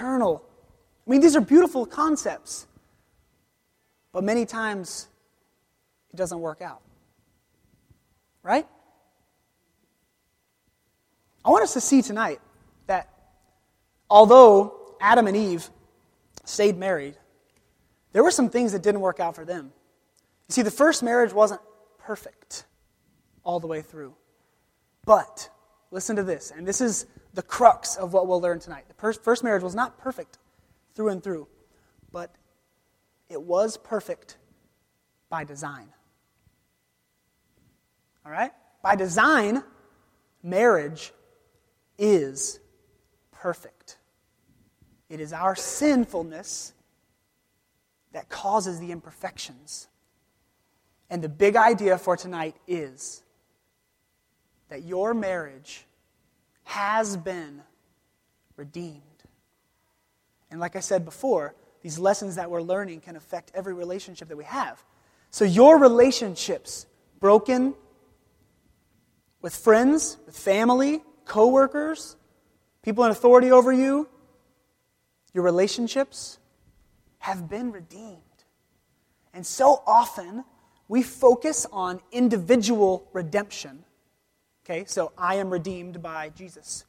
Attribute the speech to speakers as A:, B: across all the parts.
A: eternal. I mean, these are beautiful concepts, but many times it doesn't work out. Right? I want us to see tonight that although Adam and Eve stayed married, there were some things that didn't work out for them. You see, the first marriage wasn't perfect all the way through. But, listen to this, and this is the crux of what we'll learn tonight. The first marriage was not perfect through and through, but it was perfect by design. All right? By design, marriage is perfect. It is our sinfulness that causes the imperfections. And the big idea for tonight is that your marriage has been redeemed. And like I said before, these lessons that we're learning can affect every relationship that we have. So your relationships broken with friends, with family, coworkers, people in authority over you, your relationships have been redeemed. And so often we focus on individual redemption. Okay, so I am redeemed by Jesus.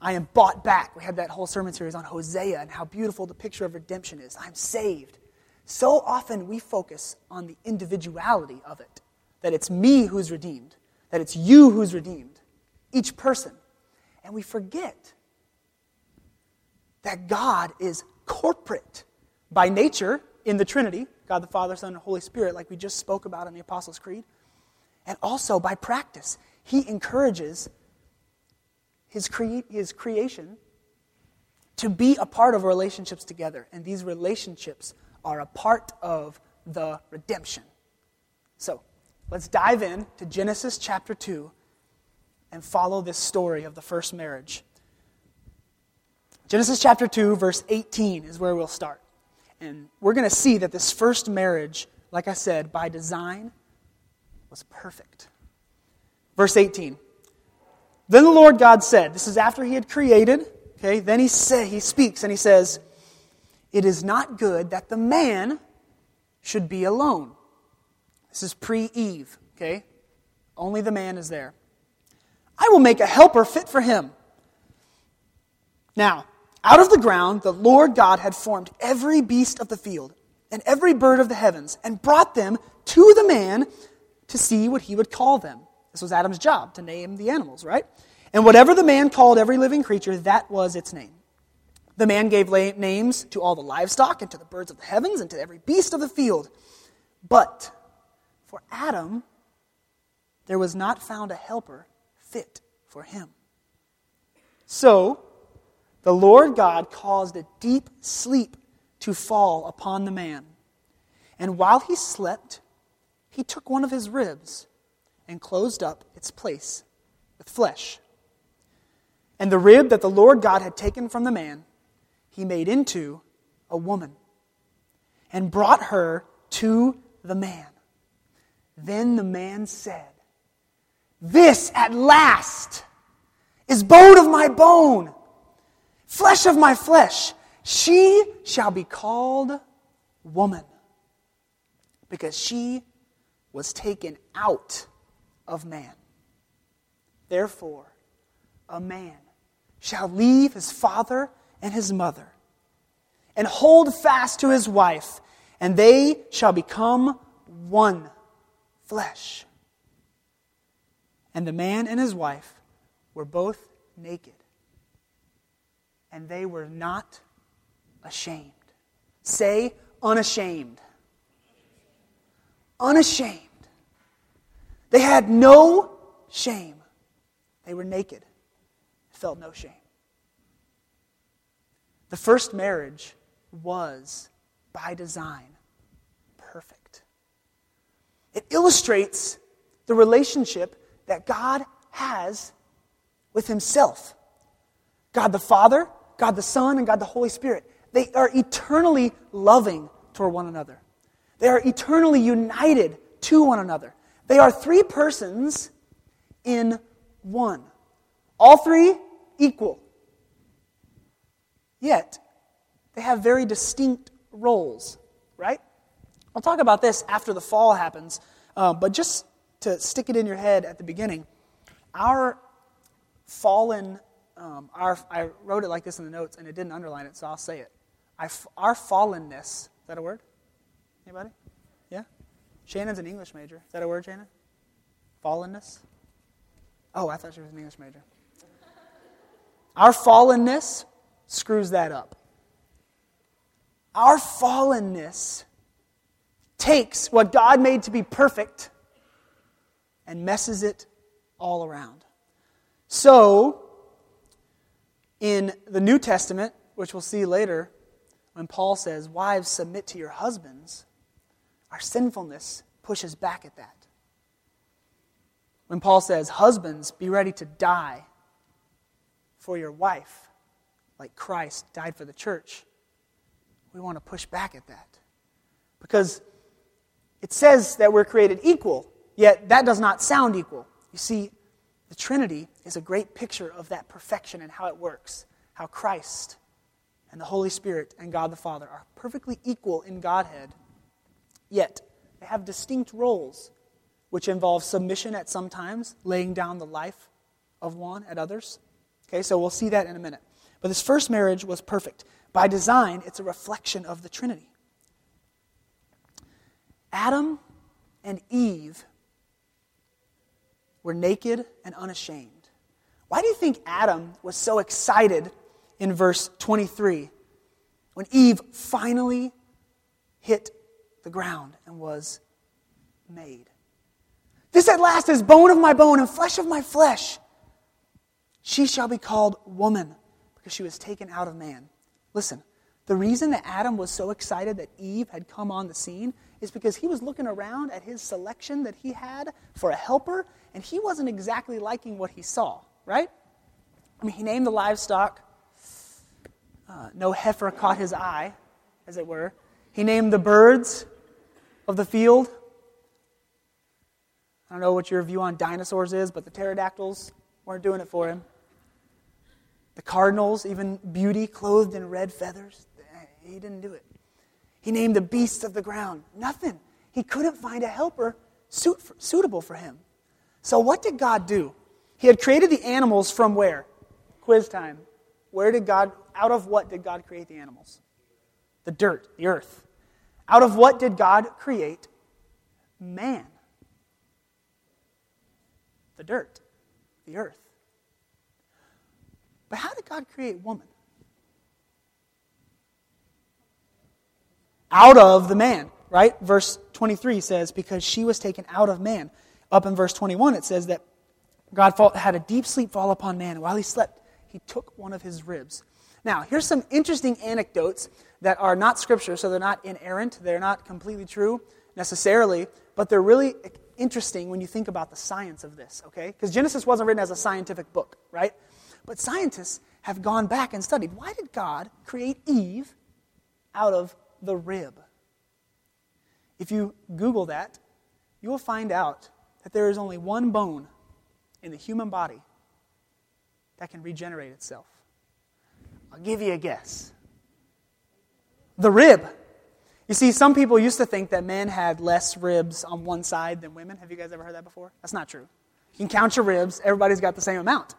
A: I am bought back. We had that whole sermon series on Hosea and how beautiful the picture of redemption is. I'm saved. So often we focus on the individuality of it that it's me who's redeemed, that it's you who's redeemed, each person. And we forget that God is corporate by nature in the Trinity God the Father, Son, and Holy Spirit, like we just spoke about in the Apostles' Creed, and also by practice. He encourages his, cre- his creation to be a part of relationships together. And these relationships are a part of the redemption. So, let's dive in to Genesis chapter 2 and follow this story of the first marriage. Genesis chapter 2, verse 18 is where we'll start. And we're going to see that this first marriage, like I said, by design, was perfect. Verse 18. Then the Lord God said, this is after he had created, okay? Then he say, he speaks and he says, "It is not good that the man should be alone." This is pre-Eve, okay? Only the man is there. I will make a helper fit for him. Now, out of the ground, the Lord God had formed every beast of the field and every bird of the heavens and brought them to the man to see what he would call them. This was Adam's job, to name the animals, right? And whatever the man called every living creature, that was its name. The man gave names to all the livestock and to the birds of the heavens and to every beast of the field. But for Adam, there was not found a helper fit for him. So, the Lord God caused a deep sleep to fall upon the man. And while he slept, he took one of his ribs and closed up its place with flesh. And the rib that the Lord God had taken from the man, he made into a woman and brought her to the man. Then the man said, This at last is bone of my bone flesh of my flesh. She shall be called woman because she was taken out of man. Therefore, a man shall leave his father and his mother and hold fast to his wife, and they shall become one flesh. And the man and his wife were both naked and they were not ashamed. Say, unashamed. Unashamed. They had no shame. They were naked, felt no shame. The first marriage was, by design, perfect. It illustrates the relationship that God has with Himself. God the Father God the Son and God the Holy Spirit. They are eternally loving toward one another. They are eternally united to one another. They are three persons in one. All three equal. Yet, they have very distinct roles, right? I'll talk about this after the fall happens, uh, but just to stick it in your head at the beginning, our fallen, um, our, I wrote it like this in the notes and it didn't underline it, so I'll say it. our fallenness, is that a word? Anybody? Shannon's an English major. Is that a word, Shannon? Fallenness? Oh, I thought she was an English major. Our fallenness screws that up. Our fallenness takes what God made to be perfect and messes it all around. So, in the New Testament, which we'll see later, when Paul says, Wives, submit to your husbands, our sinfulness pushes back at that. When Paul says, Husbands, be ready to die for your wife, like Christ died for the church, we want to push back at that. Because it says that we're created equal, yet that does not sound equal. You see, the Trinity is a great picture of that perfection and how it works. How Christ and the Holy Spirit and God the Father are perfectly equal in Godhead, yet they have distinct roles, which involve submission at some times, laying down the life of one at others. Okay, so we'll see that in a minute. But this first marriage was perfect. By design, it's a reflection of the Trinity. Adam and Eve were naked and unashamed. Why do you think Adam was so excited in verse 23 when Eve finally hit the ground and was made? This at last is bone of my bone and flesh of my flesh. She shall be called woman because she was taken out of man. Listen, the reason that Adam was so excited that Eve had come on the scene is because he was looking around at his selection that he had for a helper, and he wasn't exactly liking what he saw, right? I mean, he named the livestock. Uh, no heifer caught his eye, as it were. He named the birds of the field. I don't know what your view on dinosaurs is, but the pterodactyls weren't doing it for him. The cardinals, even beauty clothed in red feathers, eh, he didn't do it. He named the beasts of the ground. Nothing. He couldn't find a helper suit for, suitable for him. So, what did God do? He had created the animals from where? Quiz time. Where did God, out of what did God create the animals? The dirt, the earth. Out of what did God create man? The dirt, the earth. But how did God create woman? out of the man, right? Verse 23 says, because she was taken out of man. Up in verse 21, it says that God had a deep sleep fall upon man, and while he slept, he took one of his ribs. Now, here's some interesting anecdotes that are not scripture, so they're not inerrant, they're not completely true necessarily, but they're really interesting when you think about the science of this, okay? Because Genesis wasn't written as a scientific book, right? But scientists have gone back and studied why did God create Eve out of the rib. If you Google that, you will find out that there is only one bone in the human body that can regenerate itself. I'll give you a guess. The rib. You see, some people used to think that men had less ribs on one side than women. Have you guys ever heard that before? That's not true. You can count your ribs, everybody's got the same amount.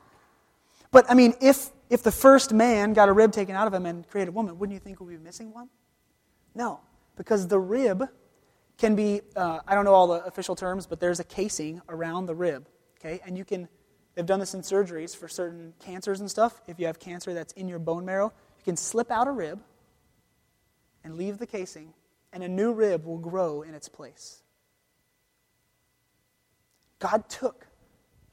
A: But, I mean, if, if the first man got a rib taken out of him and created a woman, wouldn't you think we'd be missing one? No, because the rib can be, uh, I don't know all the official terms, but there's a casing around the rib, okay? And you can, they've done this in surgeries for certain cancers and stuff. If you have cancer that's in your bone marrow, you can slip out a rib and leave the casing, and a new rib will grow in its place. God took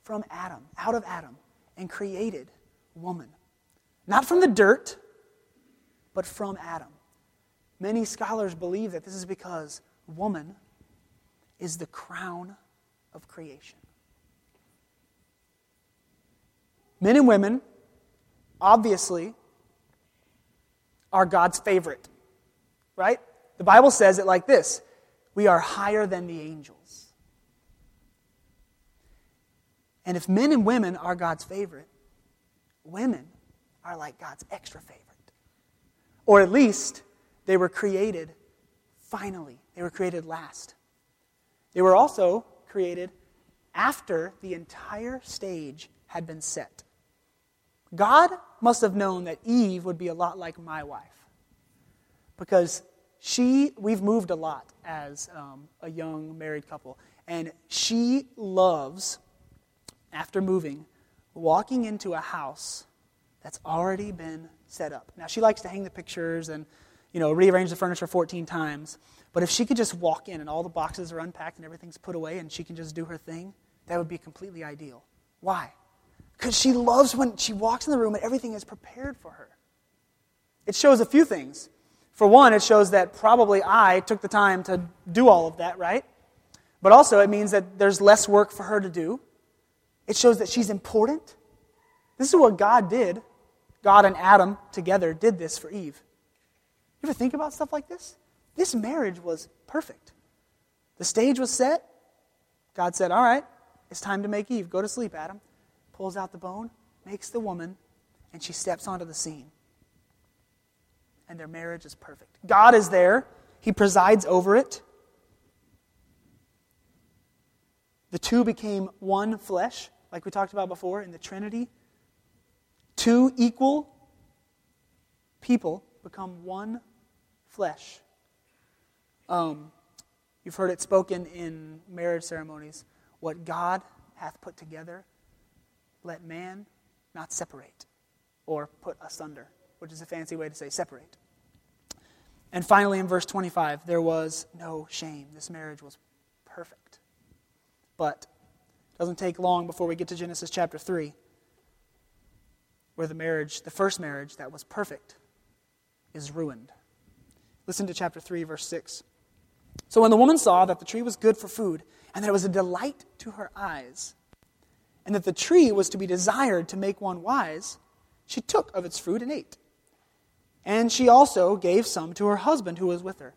A: from Adam, out of Adam, and created woman. Not from the dirt, but from Adam. Many scholars believe that this is because woman is the crown of creation. Men and women, obviously, are God's favorite, right? The Bible says it like this We are higher than the angels. And if men and women are God's favorite, women are like God's extra favorite. Or at least they were created finally. They were created last. They were also created after the entire stage had been set. God must have known that Eve would be a lot like my wife because she, we've moved a lot as um, a young married couple, and she loves, after moving, walking into a house that's already been set up. Now, she likes to hang the pictures and, you know, rearrange the furniture 14 times, but if she could just walk in and all the boxes are unpacked and everything's put away and she can just do her thing, that would be completely ideal. Why? Because she loves when she walks in the room and everything is prepared for her. It shows a few things. For one, it shows that probably I took the time to do all of that, right? But also, it means that there's less work for her to do. It shows that she's important. This is what God did. God and Adam together did this for Eve. You ever think about stuff like this? This marriage was perfect. The stage was set. God said, All right, it's time to make Eve. Go to sleep, Adam. Pulls out the bone, makes the woman, and she steps onto the scene. And their marriage is perfect. God is there, He presides over it. The two became one flesh, like we talked about before in the Trinity. Two equal people become one flesh. Um, you've heard it spoken in marriage ceremonies. What God hath put together, let man not separate or put asunder, which is a fancy way to say separate. And finally, in verse 25, there was no shame. This marriage was perfect. But it doesn't take long before we get to Genesis chapter 3, where the marriage, the first marriage that was perfect, is ruined. Listen to chapter 3, verse 6. So when the woman saw that the tree was good for food, and that it was a delight to her eyes, and that the tree was to be desired to make one wise, she took of its fruit and ate. And she also gave some to her husband who was with her,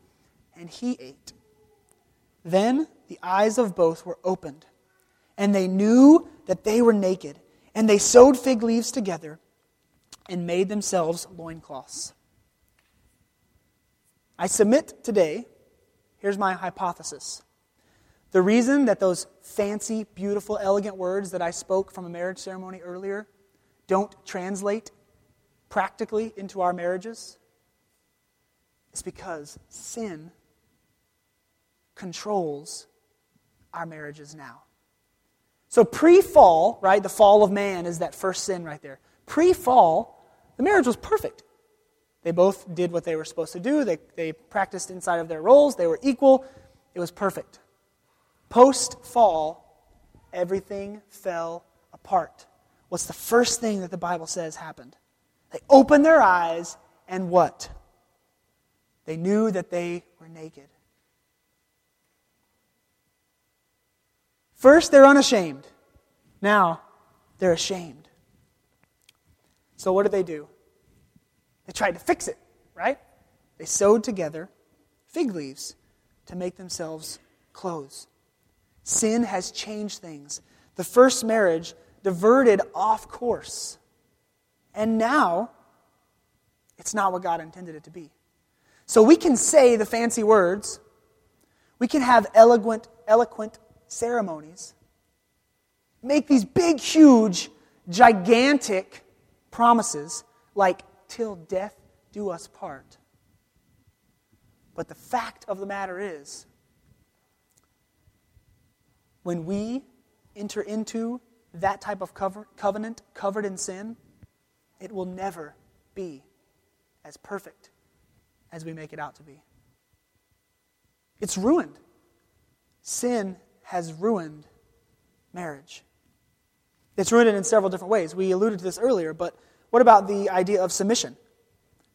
A: and he ate. Then the eyes of both were opened, and they knew that they were naked, and they sewed fig leaves together and made themselves loincloths. I submit today Here's my hypothesis. The reason that those fancy, beautiful, elegant words that I spoke from a marriage ceremony earlier don't translate practically into our marriages It's because sin controls our marriages now. So, pre fall, right, the fall of man is that first sin right there. Pre fall, the marriage was perfect. They both did what they were supposed to do. They, they practiced inside of their roles. They were equal. It was perfect. Post fall, everything fell apart. What's the first thing that the Bible says happened? They opened their eyes, and what? They knew that they were naked. First, they're unashamed. Now, they're ashamed. So, what do they do? They tried to fix it, right? They sewed together fig leaves to make themselves clothes. Sin has changed things. The first marriage diverted off course. And now, it's not what God intended it to be. So we can say the fancy words, we can have eloquent, eloquent ceremonies, make these big, huge, gigantic promises like till death do us part. But the fact of the matter is, when we enter into that type of covenant covered in sin, it will never be as perfect as we make it out to be. It's ruined. Sin has ruined marriage. It's ruined it in several different ways. We alluded to this earlier, but what about the idea of submission?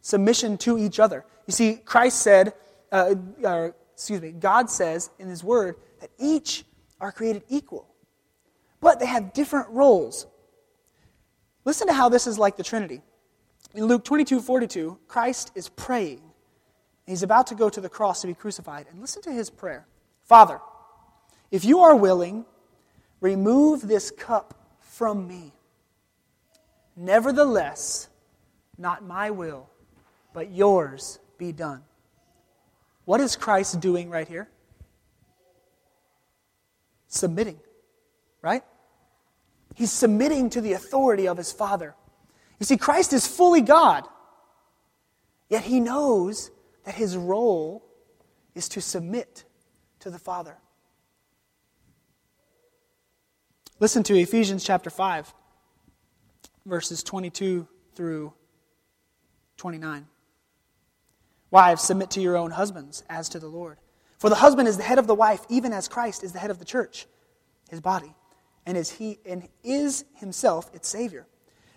A: Submission to each other. You see, Christ said, uh, uh, excuse me, God says in His Word that each are created equal, but they have different roles. Listen to how this is like the Trinity. In Luke 22 42, Christ is praying. He's about to go to the cross to be crucified. And listen to his prayer Father, if you are willing, remove this cup from me. Nevertheless, not my will, but yours be done. What is Christ doing right here? Submitting, right? He's submitting to the authority of his Father. You see, Christ is fully God, yet he knows that his role is to submit to the Father. Listen to Ephesians chapter 5, verses 22 through 29. Wives, submit to your own husbands as to the Lord. For the husband is the head of the wife, even as Christ is the head of the church, his body, and is, he, and is himself its Savior.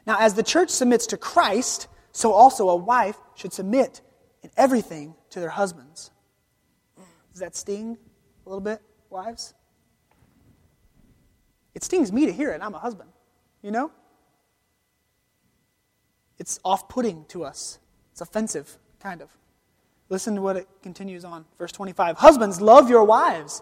A: Now, as the church submits to Christ, so also a wife should submit in everything to their husbands. Does that sting a little bit, wives? It stings me to hear it. I'm a husband, you know? It's off putting to us, it's offensive, kind of. Listen to what it continues on. Verse 25 Husbands, love your wives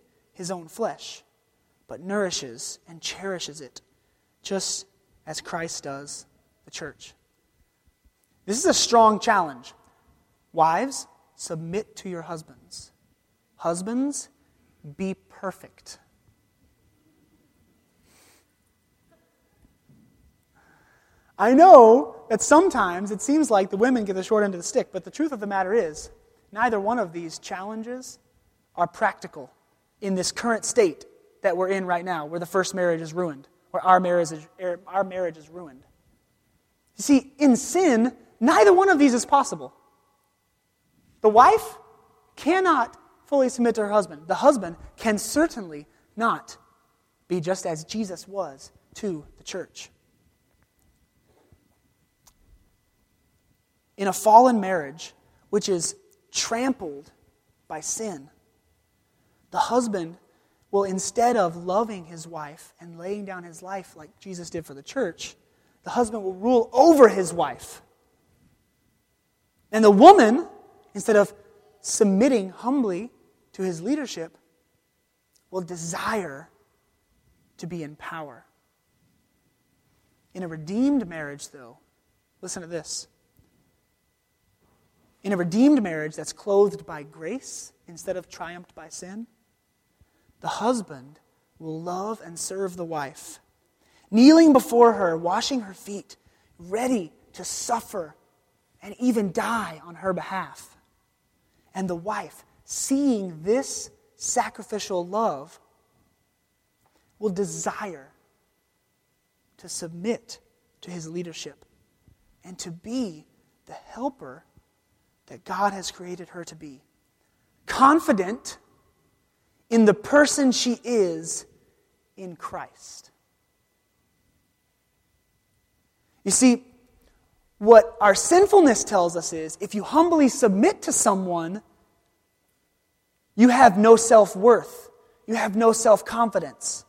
A: his own flesh, but nourishes and cherishes it, just as Christ does the church. This is a strong challenge. Wives, submit to your husbands. Husbands, be perfect. I know that sometimes it seems like the women get the short end of the stick, but the truth of the matter is, Neither one of these challenges are practical in this current state that we're in right now, where the first marriage is ruined, where our marriage is, er, our marriage is ruined. You see, in sin, neither one of these is possible. The wife cannot fully submit to her husband. The husband can certainly not be just as Jesus was to the church. In a fallen marriage, which is trampled by sin. The husband will, instead of loving his wife and laying down his life like Jesus did for the church, the husband will rule over his wife. And the woman, instead of submitting humbly to his leadership, will desire to be in power. In a redeemed marriage, though, listen to this in a redeemed marriage that's clothed by grace instead of triumphed by sin, the husband will love and serve the wife, kneeling before her, washing her feet, ready to suffer and even die on her behalf. And the wife, seeing this sacrificial love, will desire to submit to his leadership and to be the helper that God has created her to be. Confident in the person she is in Christ. You see, what our sinfulness tells us is if you humbly submit to someone, you have no self worth, you have no self confidence.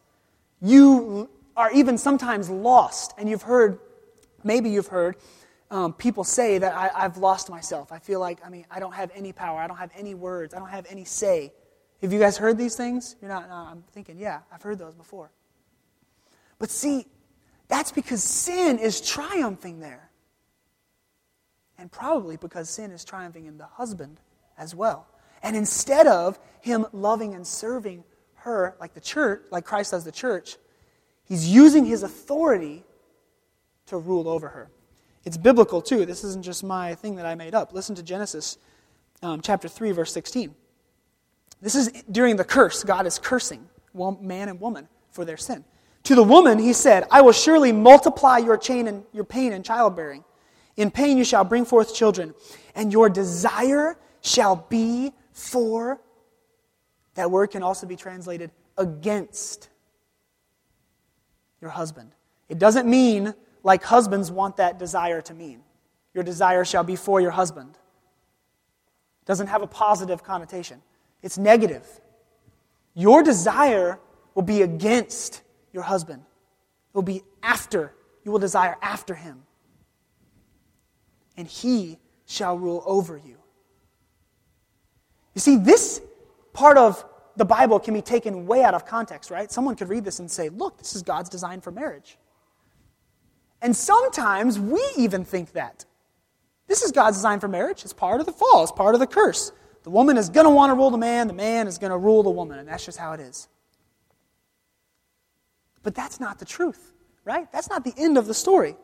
A: You are even sometimes lost, and you've heard, maybe you've heard, um, people say that I, I've lost myself. I feel like, I mean, I don't have any power. I don't have any words. I don't have any say. Have you guys heard these things? You're not, no, I'm thinking, yeah, I've heard those before. But see, that's because sin is triumphing there. And probably because sin is triumphing in the husband as well. And instead of him loving and serving her like the church, like Christ does the church, he's using his authority to rule over her. It's biblical too. This isn't just my thing that I made up. Listen to Genesis um, chapter 3, verse 16. This is during the curse. God is cursing man and woman for their sin. To the woman, he said, I will surely multiply your, chain and, your pain in childbearing. In pain you shall bring forth children, and your desire shall be for, that word can also be translated against your husband. It doesn't mean like husbands want that desire to mean. Your desire shall be for your husband. It doesn't have a positive connotation, it's negative. Your desire will be against your husband, it will be after. You will desire after him. And he shall rule over you. You see, this part of the Bible can be taken way out of context, right? Someone could read this and say, look, this is God's design for marriage. And sometimes we even think that. This is God's design for marriage. It's part of the fall, it's part of the curse. The woman is going to want to rule the man, the man is going to rule the woman, and that's just how it is. But that's not the truth, right? That's not the end of the story.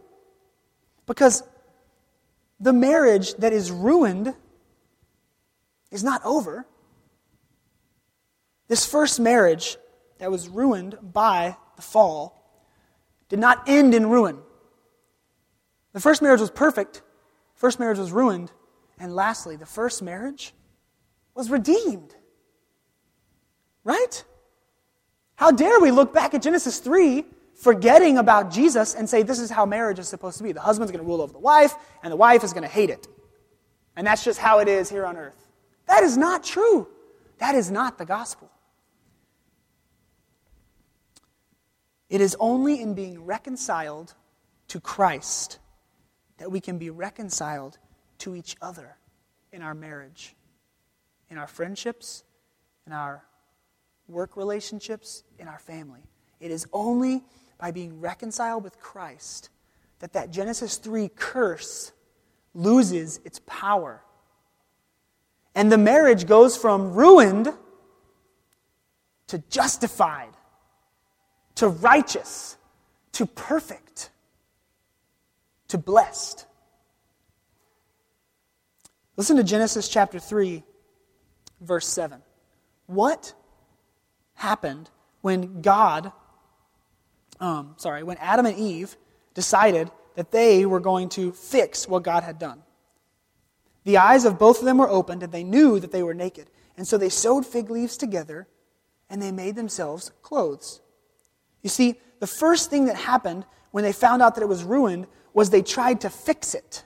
A: Because the marriage that is ruined is not over. This first marriage that was ruined by the fall did not end in ruin. The first marriage was perfect, first marriage was ruined, and lastly, the first marriage was redeemed. Right? How dare we look back at Genesis 3, forgetting about Jesus, and say this is how marriage is supposed to be? The husband's going to rule over the wife, and the wife is going to hate it. And that's just how it is here on earth. That is not true. That is not the gospel. It is only in being reconciled to Christ that we can be reconciled to each other in our marriage, in our friendships, in our work relationships, in our family. It is only by being reconciled with Christ that that Genesis 3 curse loses its power. And the marriage goes from ruined to justified to righteous, to perfect, to blessed. Listen to Genesis chapter 3, verse 7. What happened when God, um, sorry, when Adam and Eve decided that they were going to fix what God had done? The eyes of both of them were opened, and they knew that they were naked. And so they sewed fig leaves together, and they made themselves clothes. You see, the first thing that happened when they found out that it was ruined was they tried to fix it.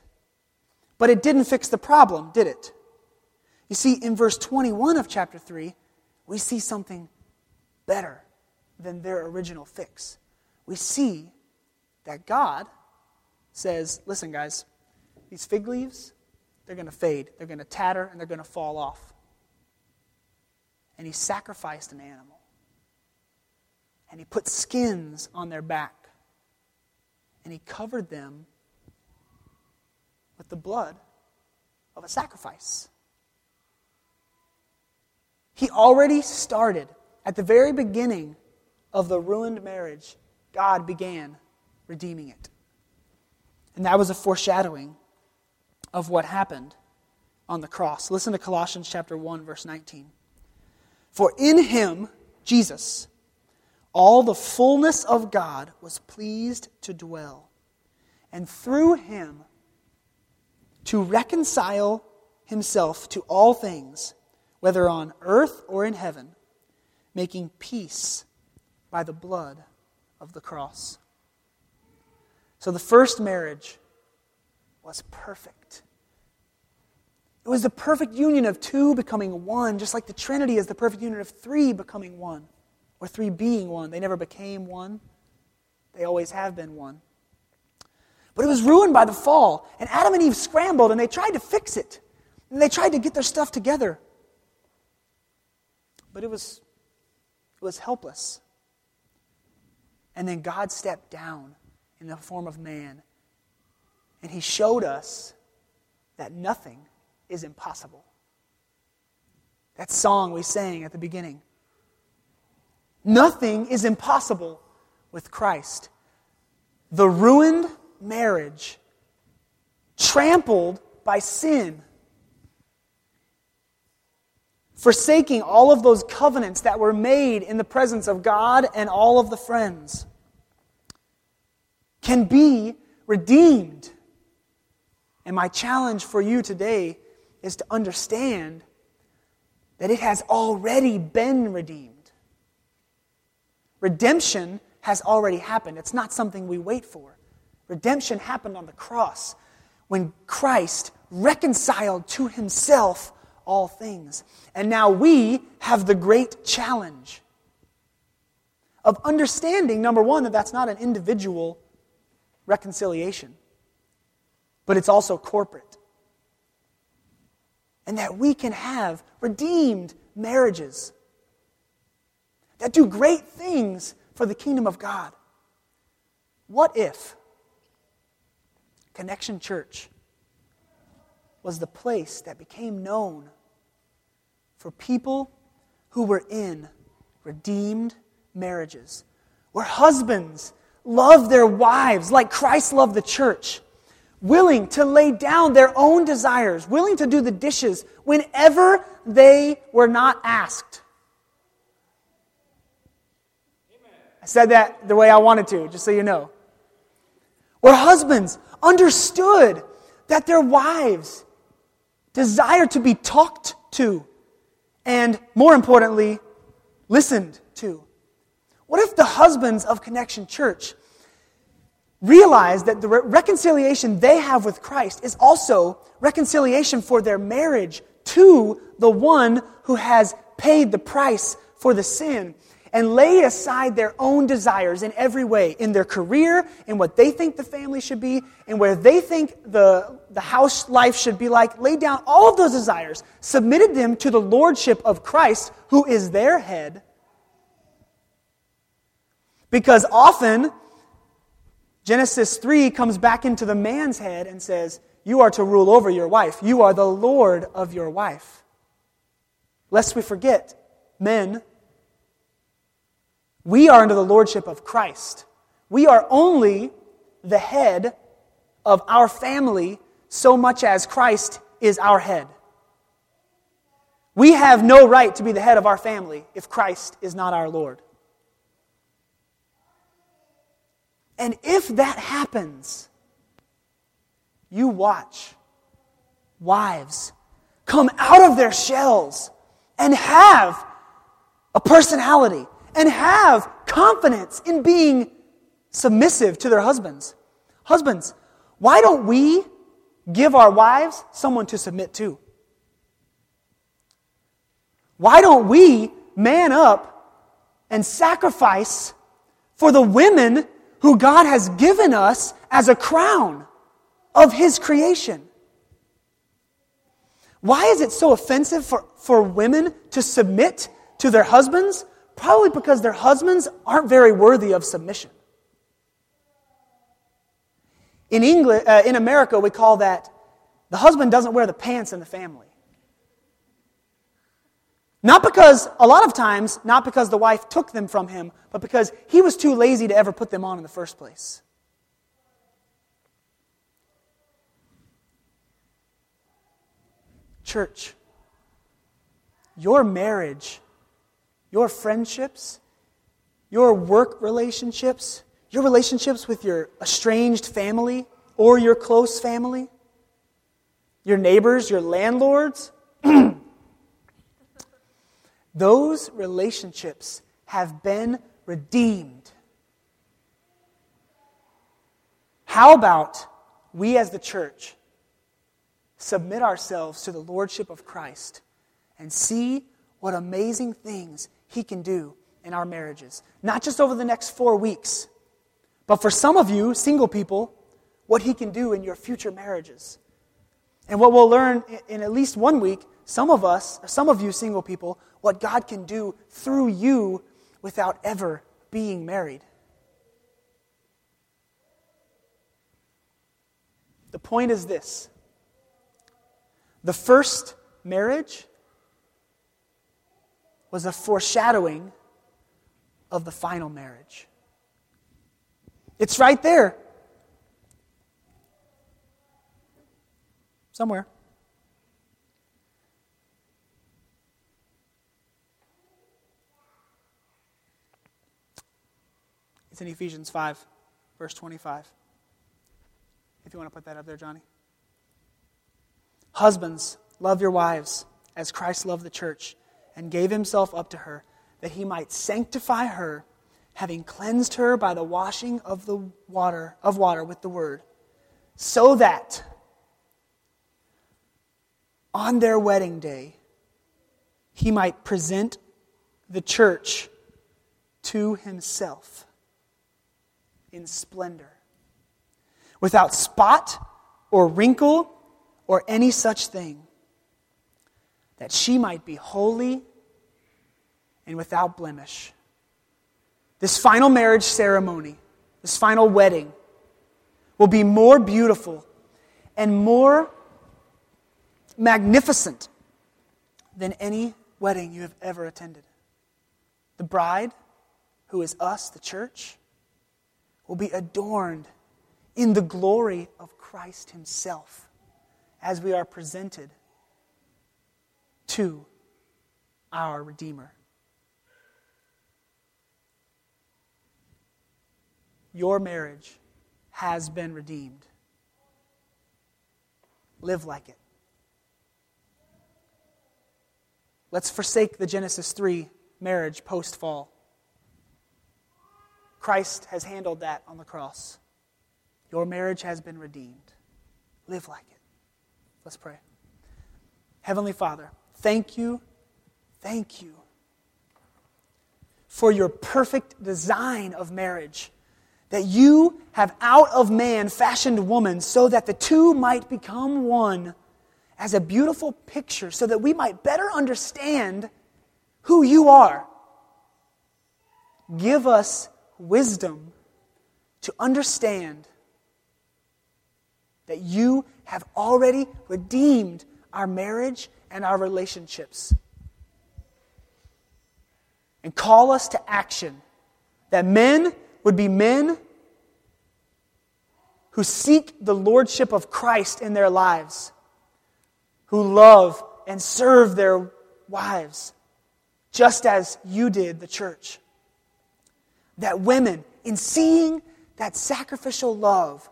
A: But it didn't fix the problem, did it? You see, in verse 21 of chapter 3, we see something better than their original fix. We see that God says, listen, guys, these fig leaves, they're going to fade, they're going to tatter, and they're going to fall off. And he sacrificed an animal and he put skins on their back. And he covered them with the blood of a sacrifice. He already started at the very beginning of the ruined marriage, God began redeeming it. And that was a foreshadowing of what happened on the cross. Listen to Colossians chapter 1 verse 19. For in him Jesus all the fullness of God was pleased to dwell, and through him to reconcile himself to all things, whether on earth or in heaven, making peace by the blood of the cross. So the first marriage was perfect. It was the perfect union of two becoming one, just like the Trinity is the perfect union of three becoming one or three being one. They never became one, they always have been one. But it was ruined by the fall, and Adam and Eve scrambled and they tried to fix it. And they tried to get their stuff together. But it was, it was helpless. And then God stepped down in the form of man, and he showed us that nothing is impossible. That song we sang at the beginning. Nothing is impossible with Christ. The ruined marriage, trampled by sin, forsaking all of those covenants that were made in the presence of God and all of the friends, can be redeemed. And my challenge for you today is to understand that it has already been redeemed. Redemption has already happened. It's not something we wait for. Redemption happened on the cross when Christ reconciled to himself all things. And now we have the great challenge of understanding, number one, that that's not an individual reconciliation, but it's also corporate. And that we can have redeemed marriages that do great things for the kingdom of God. What if Connection Church was the place that became known for people who were in redeemed marriages, where husbands love their wives like Christ loved the church, willing to lay down their own desires, willing to do the dishes whenever they were not asked. I said that the way I wanted to, just so you know. Where husbands understood that their wives desire to be talked to and, more importantly, listened to. What if the husbands of Connection Church realize that the re- reconciliation they have with Christ is also reconciliation for their marriage to the one who has paid the price for the sin and laid aside their own desires in every way in their career, in what they think the family should be, and where they think the, the house life should be like, laid down all of those desires, submitted them to the lordship of Christ, who is their head, because often, Genesis 3 comes back into the man's head and says, You are to rule over your wife. You are the Lord of your wife. Lest we forget, men, we are under the lordship of Christ. We are only the head of our family so much as Christ is our head. We have no right to be the head of our family if Christ is not our Lord. And if that happens, you watch wives come out of their shells and have a personality and have confidence in being submissive to their husbands. Husbands, why don't we give our wives someone to submit to? Why don't we man up and sacrifice for the women who God has given us as a crown of His creation. Why is it so offensive for, for women to submit to their husbands? Probably because their husbands aren't very worthy of submission. In, England, uh, in America, we call that the husband doesn't wear the pants in the family. Not because, a lot of times, not because the wife took them from him, but because he was too lazy to ever put them on in the first place. Church, your marriage, your friendships, your work relationships, your relationships with your estranged family or your close family, your neighbors, your landlords, Those relationships have been redeemed. How about we as the church submit ourselves to the Lordship of Christ and see what amazing things He can do in our marriages? Not just over the next four weeks, but for some of you, single people, what He can do in your future marriages. And what we'll learn in at least one week, some of us, some of you single people, what God can do through you without ever being married. The point is this the first marriage was a foreshadowing of the final marriage. It's right there. Somewhere. It's in Ephesians 5, verse 25. If you want to put that up there, Johnny. Husbands, love your wives as Christ loved the church and gave himself up to her, that he might sanctify her, having cleansed her by the washing of the water of water with the word, so that on their wedding day, he might present the church to himself in splendor, without spot or wrinkle or any such thing, that she might be holy and without blemish. This final marriage ceremony, this final wedding, will be more beautiful and more magnificent than any wedding you have ever attended. The bride, who is us, the church, will be adorned in the glory of Christ Himself as we are presented to our Redeemer. Your marriage has been redeemed. Live like it. Let's forsake the Genesis 3 marriage post fall. Christ has handled that on the cross. Your marriage has been redeemed. Live like it. Let's pray. Heavenly Father, thank you, thank you for your perfect design of marriage. That you have out of man fashioned woman so that the two might become one as a beautiful picture, so that we might better understand who you are. Give us wisdom to understand that you have already redeemed our marriage and our relationships. And call us to action. That men would be men who seek the lordship of Christ in their lives, who love and serve their wives, just as you did the church. That women, in seeing that sacrificial love,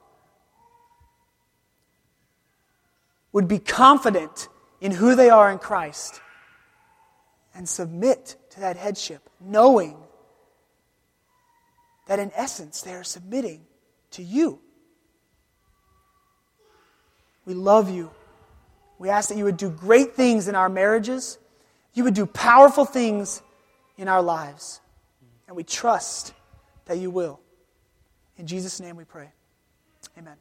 A: would be confident in who they are in Christ and submit to that headship, knowing that in essence they are submitting to you. We love you. We ask that you would do great things in our marriages, you would do powerful things in our lives. And we trust that you will. In Jesus' name we pray. Amen.